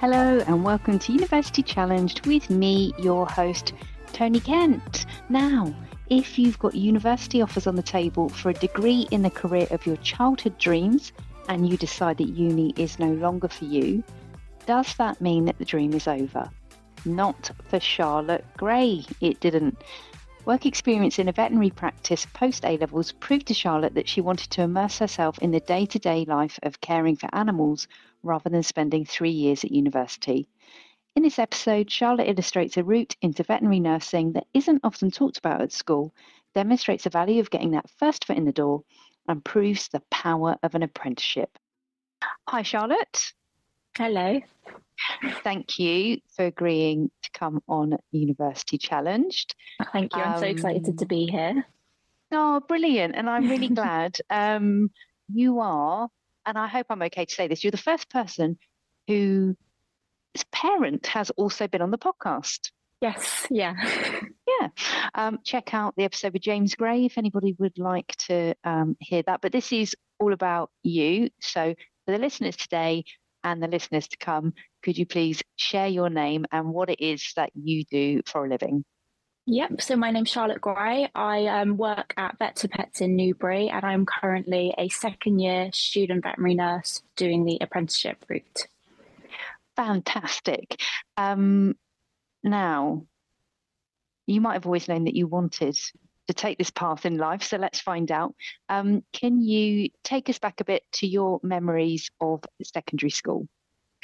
Hello, and welcome to University Challenged with me, your host, Tony Kent. Now, if you've got university offers on the table for a degree in the career of your childhood dreams and you decide that uni is no longer for you, does that mean that the dream is over? Not for Charlotte Gray, it didn't. Work experience in a veterinary practice post A levels proved to Charlotte that she wanted to immerse herself in the day to day life of caring for animals rather than spending three years at university. In this episode, Charlotte illustrates a route into veterinary nursing that isn't often talked about at school, demonstrates the value of getting that first foot in the door, and proves the power of an apprenticeship. Hi, Charlotte. Hello. Thank you for agreeing to come on University Challenged. Thank you. I'm so excited to Um, be here. Oh, brilliant. And I'm really glad um, you are, and I hope I'm okay to say this, you're the first person whose parent has also been on the podcast. Yes, yeah. Yeah. Um, check out the episode with James Gray if anybody would like to um, hear that. But this is all about you. So, for the listeners today and the listeners to come, could you please share your name and what it is that you do for a living? Yep. So my name's Charlotte Gray. I um, work at Vet to Pets in Newbury, and I'm currently a second year student veterinary nurse doing the apprenticeship route. Fantastic. Um, now, you might have always known that you wanted to take this path in life, so let's find out. Um, can you take us back a bit to your memories of secondary school?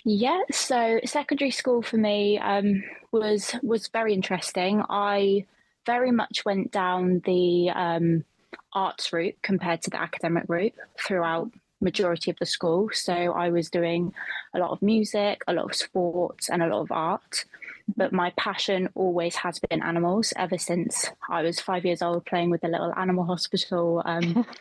Yeah. So secondary school for me um, was was very interesting. I very much went down the um, arts route compared to the academic route throughout majority of the school. So I was doing a lot of music, a lot of sports, and a lot of art. But my passion always has been animals ever since I was five years old, playing with the little animal hospital. Um,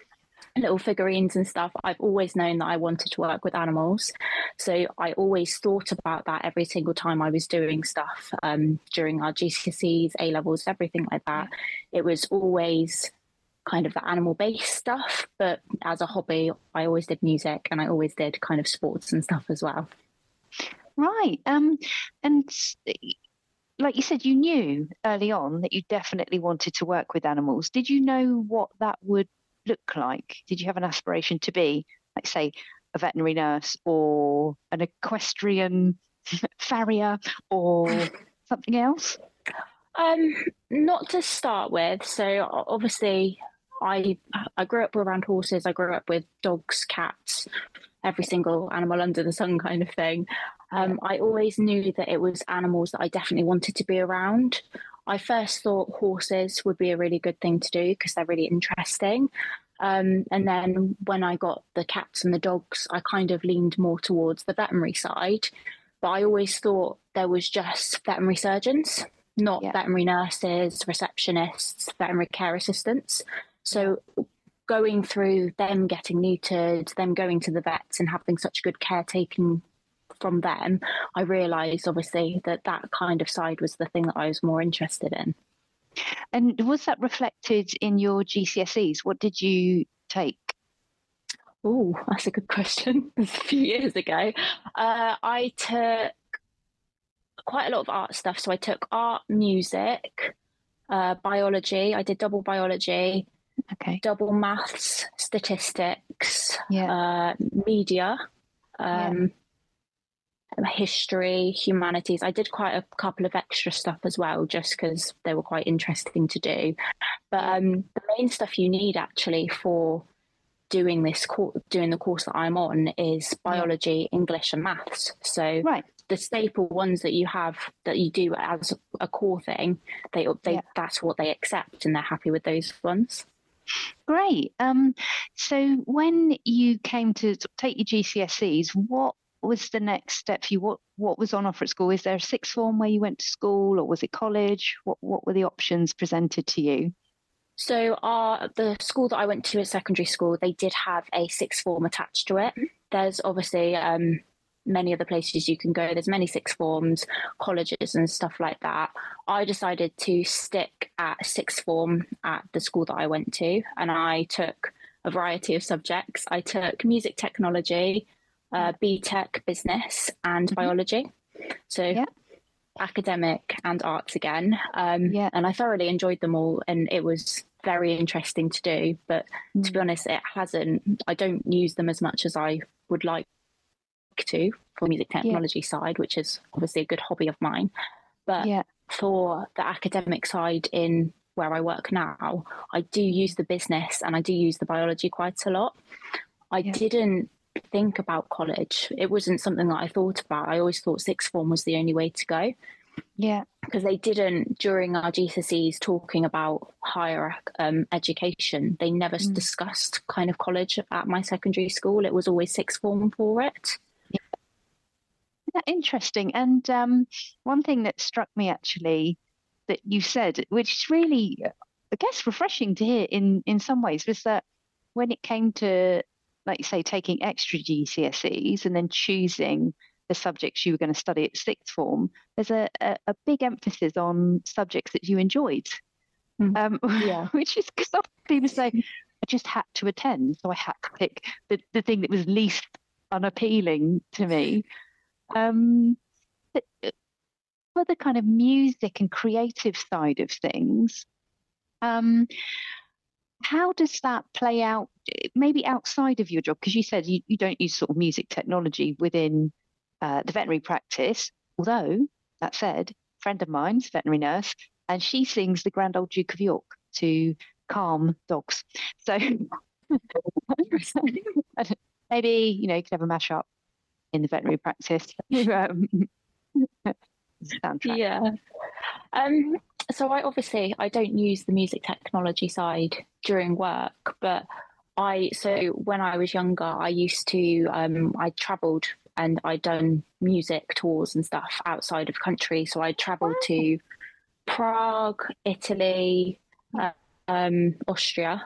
little figurines and stuff. I've always known that i wanted to work with animals. So i always thought about that every single time i was doing stuff um, during our gcse's a levels everything like that. It was always kind of the animal based stuff but as a hobby i always did music and i always did kind of sports and stuff as well Right. Um, and like you said, you knew early on that you definitely wanted to work with animals. Did you know what that would look like? Did you have an aspiration to be, like, say, a veterinary nurse or an equestrian farrier or something else? Um, not to start with. So obviously, I I grew up around horses. I grew up with dogs, cats, every single animal under the sun, kind of thing. Um, I always knew that it was animals that I definitely wanted to be around. I first thought horses would be a really good thing to do because they're really interesting. Um, and then when I got the cats and the dogs, I kind of leaned more towards the veterinary side. But I always thought there was just veterinary surgeons not Yeah. veterinary nurses, receptionists, veterinary care assistants. So going through them getting neutered, them going to the vets and having such good care taken from them, I realised obviously that that kind of side was the thing that I was more interested in. And was that reflected in your GCSEs? What did you take? Oh, that's a good question. A few years ago. Uh, I took quite a lot of art stuff. So I took art, music, uh, biology. I did double biology, Okay. double maths, statistics, Yeah. uh, media, um, history, humanities. I did quite a couple of extra stuff as well, just because they were quite interesting to do. But um, the main stuff you need actually for doing this course, doing the course that I'm on, is biology, English, and maths. So Right. the staple ones that you have that you do as a core thing, they they Yeah. that's what they accept, and they're happy with those ones. Great. Um, so when you came to take your GCSEs, what was the next step for you? What what was on offer at school? Is there a sixth form where you went to school, or was it college? What what were the options presented to you? So, our the school that I went to at secondary school, they did have a sixth form attached to it. There's obviously um, many other places you can go. There's many sixth forms, colleges, and stuff like that. I decided to stick at sixth form at the school that I went to, and I took a variety of subjects. I took music technology, uh, BTEC business, and biology. So yeah. academic and arts again. Um, yeah. And I thoroughly enjoyed them all, and it was very interesting to do. But mm. to be mm. honest, it hasn't. I don't use them as much as I would like to for music technology yeah. side, which is obviously a good hobby of mine. But yeah. for the academic side in where I work now, I do use the business and I do use the biology quite a lot. I yeah. didn't think about college. It wasn't something that I thought about. I always thought sixth form was the only way to go. Yeah. Because they didn't, during our GCSEs, talking about higher um, education, they never mm. discussed kind of college at my secondary school. It was always sixth form for it. Yeah. Interesting. And um, one thing that struck me actually that you said, which is really, I guess, refreshing to hear in in some ways, was that when it came to, like you say, taking extra GCSEs and then choosing the subjects you were going to study at sixth form, there's a, a, a big emphasis on subjects that you enjoyed. Mm. Um, yeah. which is because people say, I just had to attend, so I had to pick the, the thing that was least unappealing to me. Um, but uh, for the kind of music and creative side of things, um, how does that play out maybe outside of your job? Because you said you, you don't use sort of music technology within uh, the veterinary practice although that said a friend of mine's veterinary nurse and she sings the grand old duke of york to calm dogs. So maybe you know you could have a mash up in the veterinary practice. Um, soundtrack. Yeah. Um so I obviously I don't use the music technology side during work, but I so when I was younger, I used to um, I travelled and I'd done music tours and stuff outside of country. So I travelled to Prague, Italy, uh, um, Austria,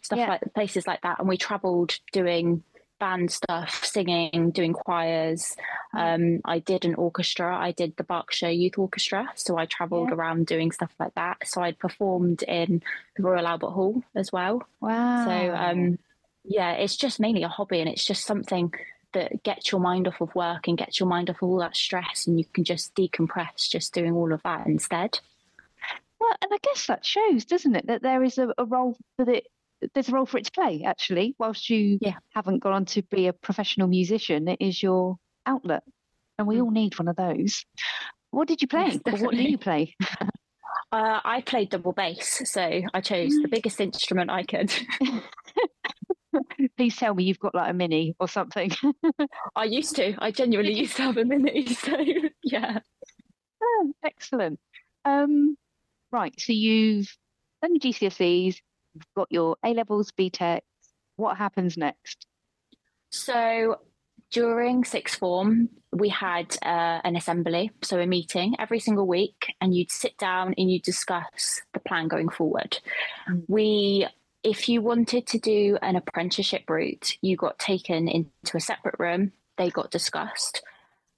stuff yeah. like places like that, and we travelled doing band stuff, singing, doing choirs. Mm. Um, I did an orchestra. I did the Berkshire Youth Orchestra. So I travelled yeah. around doing stuff like that. So I'd performed in the Royal Albert Hall as well. Wow. So um, yeah, it's just mainly a hobby and it's just something that gets your mind off of work and gets your mind off all that stress and you can just decompress just doing all of that instead. Well, and I guess that shows, doesn't it, that there is a, a role for the there's a role for it to play actually. Whilst you yeah. haven't gone on to be a professional musician it is your outlet. And we mm. all need one of those. What did you play? Yes, what do you play? Uh, i played double bass so i chose the biggest instrument i could. Please tell me you've got like a mini or something. I used to. I genuinely used to have a mini so yeah. Oh, excellent. Um, right so you've done your gcse's You've got your A levels, BTEC. What happens next? So during sixth form, we had uh, an assembly, so a meeting every single week, and you'd sit down and you'd discuss the plan going forward. Mm. We, if you wanted to do an apprenticeship route, you got taken into a separate room. They got discussed.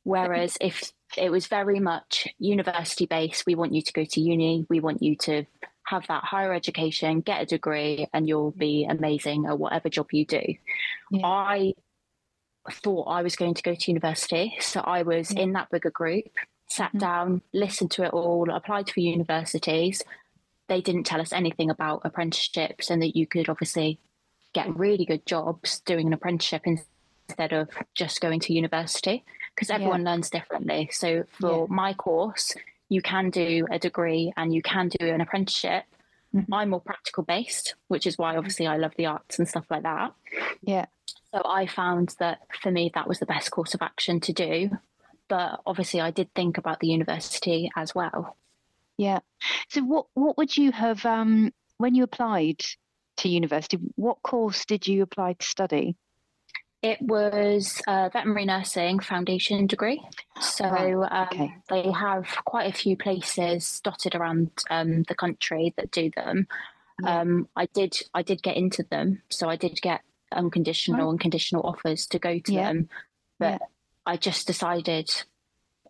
Whereas if it was very much university based, we want you to go to uni, we want you to have that higher education, get a degree, and you'll be amazing at whatever job you do. Yeah. I thought I was going to go to university. So I was yeah. in that bigger group, sat mm-hmm. down, listened to it all, applied for universities. They didn't tell us anything about apprenticeships and that you could obviously get really good jobs doing an apprenticeship instead of just going to university because everyone yeah. learns differently. So for my course, you can do a degree and you can do an apprenticeship. Mm-hmm. I'm more practical based, which is why obviously I love the arts and stuff like that. Yeah. So I found that for me, that was the best course of action to do. But obviously, I did think about the university as well. Yeah. So what what would you have um, when you applied to university? What course did you apply to study? It was a veterinary nursing foundation degree. So um, okay. they have quite a few places dotted around um, the country that do them. Yeah. Um, I did I did get into them, so I did get unconditional and conditional offers to go to yeah. them, but yeah. I just decided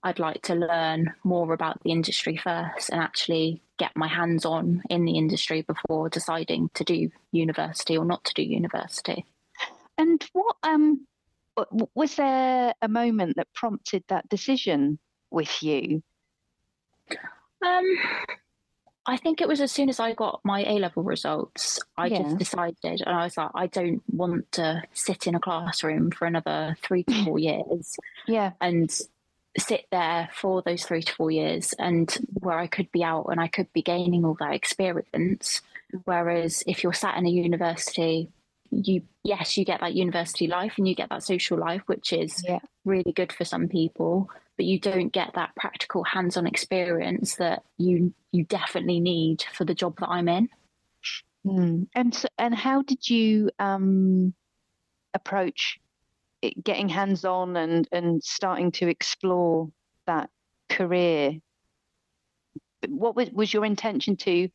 I'd like to learn more about the industry first and actually get my hands on in the industry before deciding to do university or not to do university. And what um was there a moment that prompted that decision with you? Um, I think it was as soon as I got my A level results, I Yeah. just decided, and I was like, I don't want to sit in a classroom for another three to four years Yeah. and sit there for those three to four years and where I could be out and I could be gaining all that experience. Whereas if you're sat in a university, you yes, you get that university life and you get that social life, which is Yeah. really good for some people, but you don't get that practical hands-on experience that you you definitely need for the job that I'm in. Mm. And so, and how did you um, approach it, getting hands on and and starting to explore that career? What was was your intention to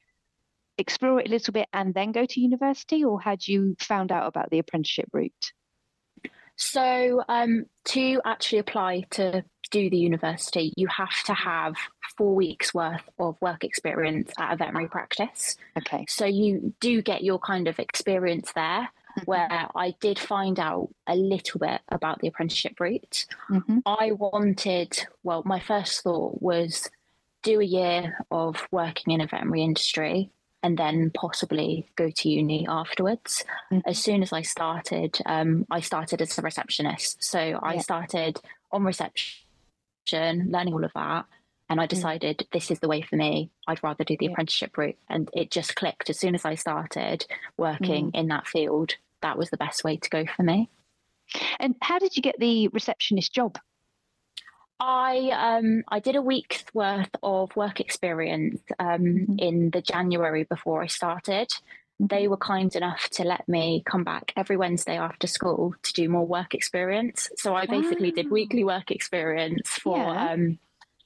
explore it a little bit and then go to university, or had you found out about the apprenticeship route? So, um, to actually apply to do the university, you have to have four weeks worth of work experience at a veterinary practice. Okay. So, you do get your kind of experience there, where I did find out a little bit about the apprenticeship route. hmm I wanted, well, my first thought was do a year of working in a veterinary industry and then possibly go to uni afterwards. Mhm. As soon as I started, um, I started as a receptionist. So I Yeah. started on reception, learning all of that. And I decided this is the way for me. I'd rather do the Yeah. apprenticeship route. And it just clicked as soon as I started working in that field. That was the best way to go for me. And how did you get the receptionist job? I um I did a week's worth of work experience um Mhm. in the January before I started. They were kind enough to let me come back every Wednesday after school to do more work experience. So I basically did weekly work experience for Yeah. um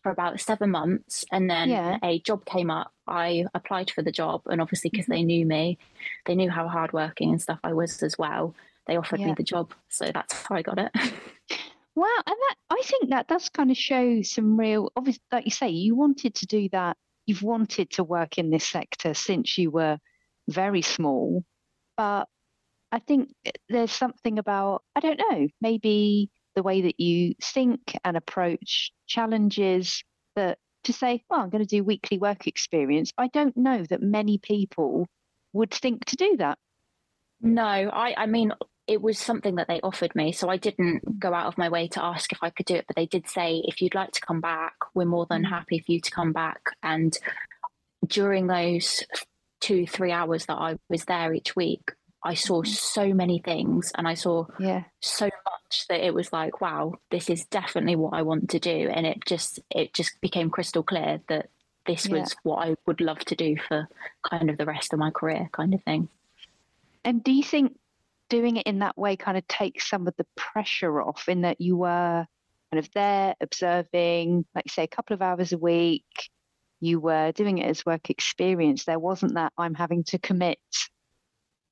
for about seven months, and then Yeah. a job came up. I applied for the job, and obviously because they knew me, they knew how hardworking and stuff I was as well. They offered Yeah. me the job, so that's how I got it. Wow, and that I think that does kind of show some real obvious like you say, you wanted to do that. You've wanted to work in this sector since you were very small. But I think eh, there's something about I don't know, maybe the way that you think and approach challenges that to say, well, I'm going to do weekly work experience. I don't know that many people would think to do that. No, I, I mean, it was something that they offered me. So I didn't go out of my way to ask if I could do it. But they did say, if you'd like to come back, we're more than Mm. happy for you to come back. And during those two, three hours that I was there each week, I saw Mhm. so many things and I saw Yeah. so much that it was like, wow, this is definitely what I want to do. And it just, it just became crystal clear that this Yeah. was what I would love to do for kind of the rest of my career, kind of thing. And do you think doing it in that way kind of takes some of the pressure off in that you were kind of there observing, like say, a couple of hours a week, you were doing it as work experience. There wasn't that I'm having to commit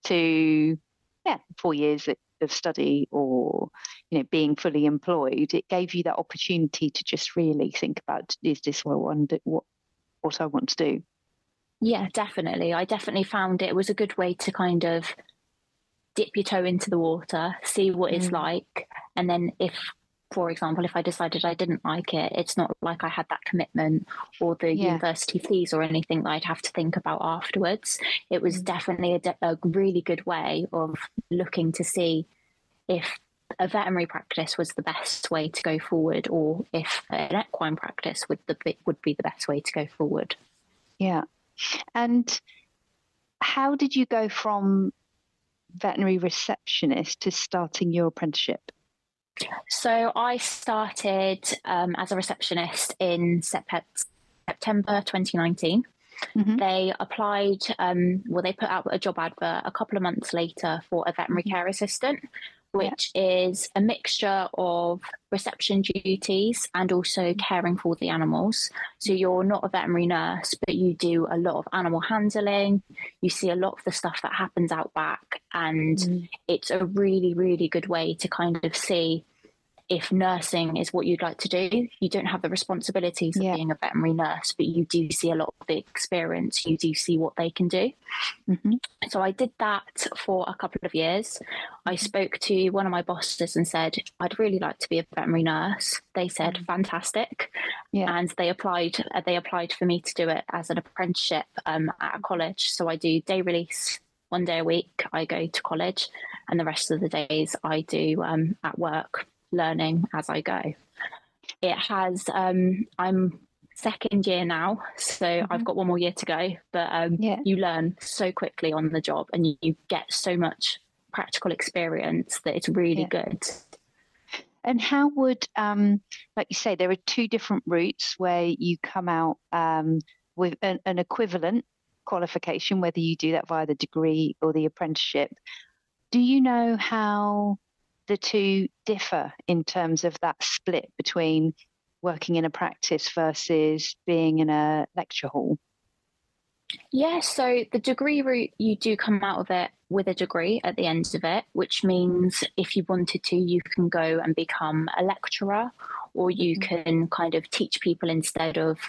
to, yeah, four years of- of study or, you know, being fully employed. It gave you that opportunity to just really think about, is this what I want, what, what I want to do? Yeah, definitely. I definitely found it was a good way to kind of dip your toe into the water, see what it's Mm. like, and then if, for example, if I decided I didn't like it, it's not like I had that commitment or the Yeah. university fees or anything that I'd have to think about afterwards. It was Mm. definitely a, de- a really good way of looking to see if a veterinary practice was the best way to go forward, or if an equine practice would the would be the best way to go forward. Yeah. And how did you go from veterinary receptionist to starting your apprenticeship? So I started um, as a receptionist in Sep- September 2019. Mhm. They applied, um, well, they put out a job advert a couple of months later for a veterinary Mhm. care assistant, which is a mixture of reception duties and also caring for the animals. So you're not a veterinary nurse, but you do a lot of animal handling. You see a lot of the stuff that happens out back, and Mm. it's a really, really good way to kind of see if nursing is what you'd like to do, you don't have the responsibilities of Yeah. being a veterinary nurse, but you do see a lot of the experience. You do see what they can do. hmm So I did that for a couple of years. I spoke to one of my bosses and said, I'd really like to be a veterinary nurse. They said, Mm. fantastic. Yeah. And they applied uh, they applied for me to do it as an apprenticeship um, at a college. So I do day release one day a week. I go to college and the rest of the days I do um, at work learning as I go. It has um, I'm second year now, so I've Mhm. got one more year to go. But um, Yeah. you learn so quickly on the job and you, you get so much practical experience that it's really Yeah. good. And how would, um, like you say, there are two different routes where you come out um, with an, an equivalent qualification, whether you do that via the degree or the apprenticeship. Do you know how the two differ in terms of that split between working in a practice versus being in a lecture hall? Yeah, so the degree route, you do come out of it with a degree at the end of it, which means if you wanted to, you can go and become a lecturer or you Mhm. can kind of teach people instead of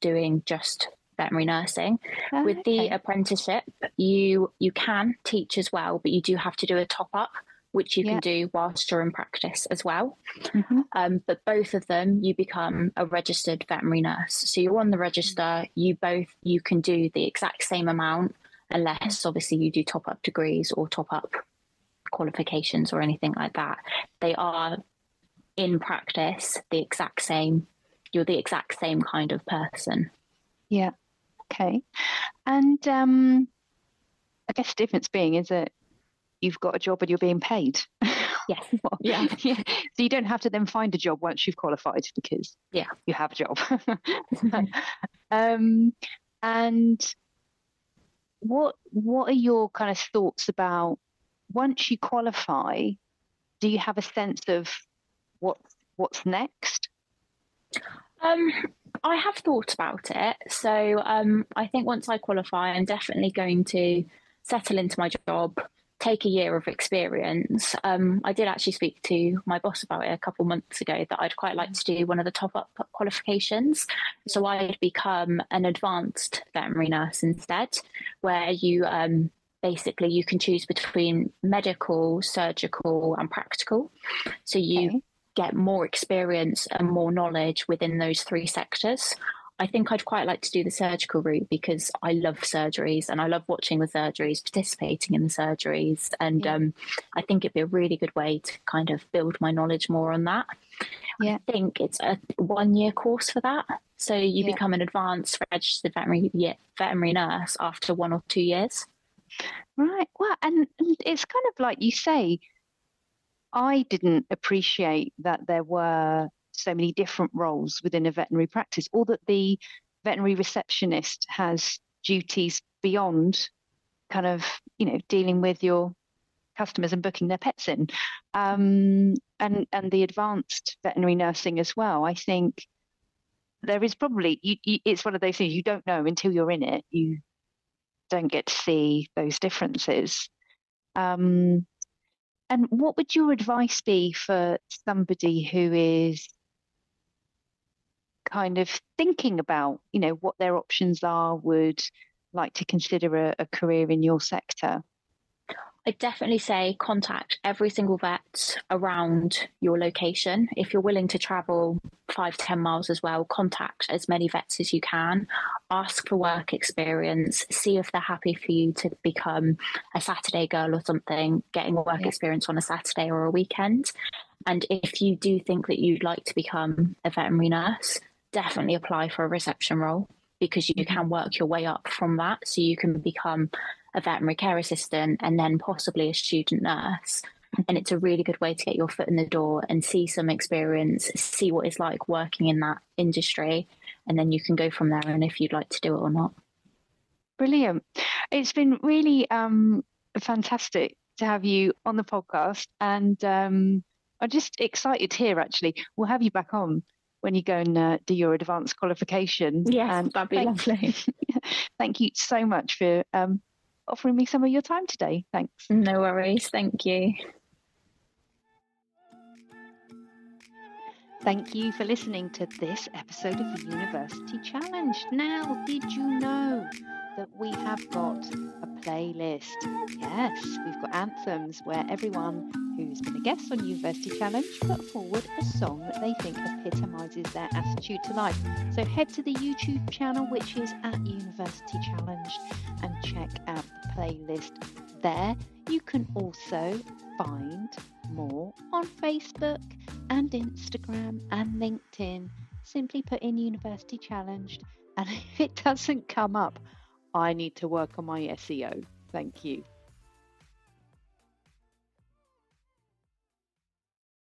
doing just veterinary nursing. Ah, With the apprenticeship, you you can teach as well, but you do have to do a top up, which you Yeah. can do whilst you're in practice as well. Mhm. Um, but both of them, you become a registered veterinary nurse. So you're on the register. You both you can do the exact same amount, unless obviously you do top up degrees or top up qualifications or anything like that. They are in practice the exact same. You're the exact same kind of person. Yeah. Okay. And um, I guess the difference being is that you've got a job and you're being paid. Yes. Well, Yeah. yeah. So you don't have to then find a job once you've qualified because Yeah. you have a job. um, and what what are your kind of thoughts about once you qualify? Do you have a sense of what what's next? Um, I have thought about it. So um, I think once I qualify, I'm definitely going to settle into my job, take a year of experience. Um, I did actually speak to my boss about it a couple months ago that I'd quite like to do one of the top up qualifications. So I'd become an advanced veterinary nurse instead, where you um, basically you can choose between medical, surgical, and practical. So you Okay. get more experience and more knowledge within those three sectors. I think I'd quite like to do the surgical route because I love surgeries and I love watching the surgeries, participating in the surgeries. And Yeah. um, I think it'd be a really good way to kind of build my knowledge more on that. Yeah. I think it's a one year course for that. So you Yeah. become an advanced registered veterinary, veterinary nurse after one or two years. Right. Well, and, and it's kind of like you say, I didn't appreciate that there were so many different roles within a veterinary practice, or that the veterinary receptionist has duties beyond kind of, you know, dealing with your customers and booking their pets in. Um, and, and the advanced veterinary nursing as well. I think there is probably, you, you, it's one of those things you don't know until you're in it. You don't get to see those differences. Um, and what would your advice be for somebody who is kind of thinking about, you know, what their options are, would like to consider a, a career in your sector? I'd definitely say contact every single vet around your location. If you're willing to travel five, 10 miles as well, contact as many vets as you can. Ask for work experience. See if they're happy for you to become a Saturday girl or something, getting work Yeah. experience on a Saturday or a weekend. And if you do think that you'd like to become a veterinary nurse, definitely apply for a reception role because you Mhm. can work your way up from that. So you can become a veterinary care assistant and then possibly a student nurse. And it's a really good way to get your foot in the door and see some experience, see what it's like working in that industry. And then you can go from there and if you'd like to do it or not. Brilliant. It's been really um, fantastic to have you on the podcast. And um, I'm just excited to hear, actually. We'll have you back on when you go and uh, do your advanced qualification. Yes, and that'd be thank- lovely. Thank you so much for um, offering me some of your time today. Thanks. No worries. Thank you. Thank you for listening to this episode of the University Challenge. Now, did you know that we have got a playlist? Yes, we've got anthems where everyone who's been a guest on University Challenge put forward a song that they think epitomises their attitude to life. So head to the YouTube channel, which is at University Challenge, and check out the playlist there. You can also find more on Facebook and Instagram and LinkedIn. Simply put in University Challenged, and if it doesn't come up, I need to work on my SEO. Thank you.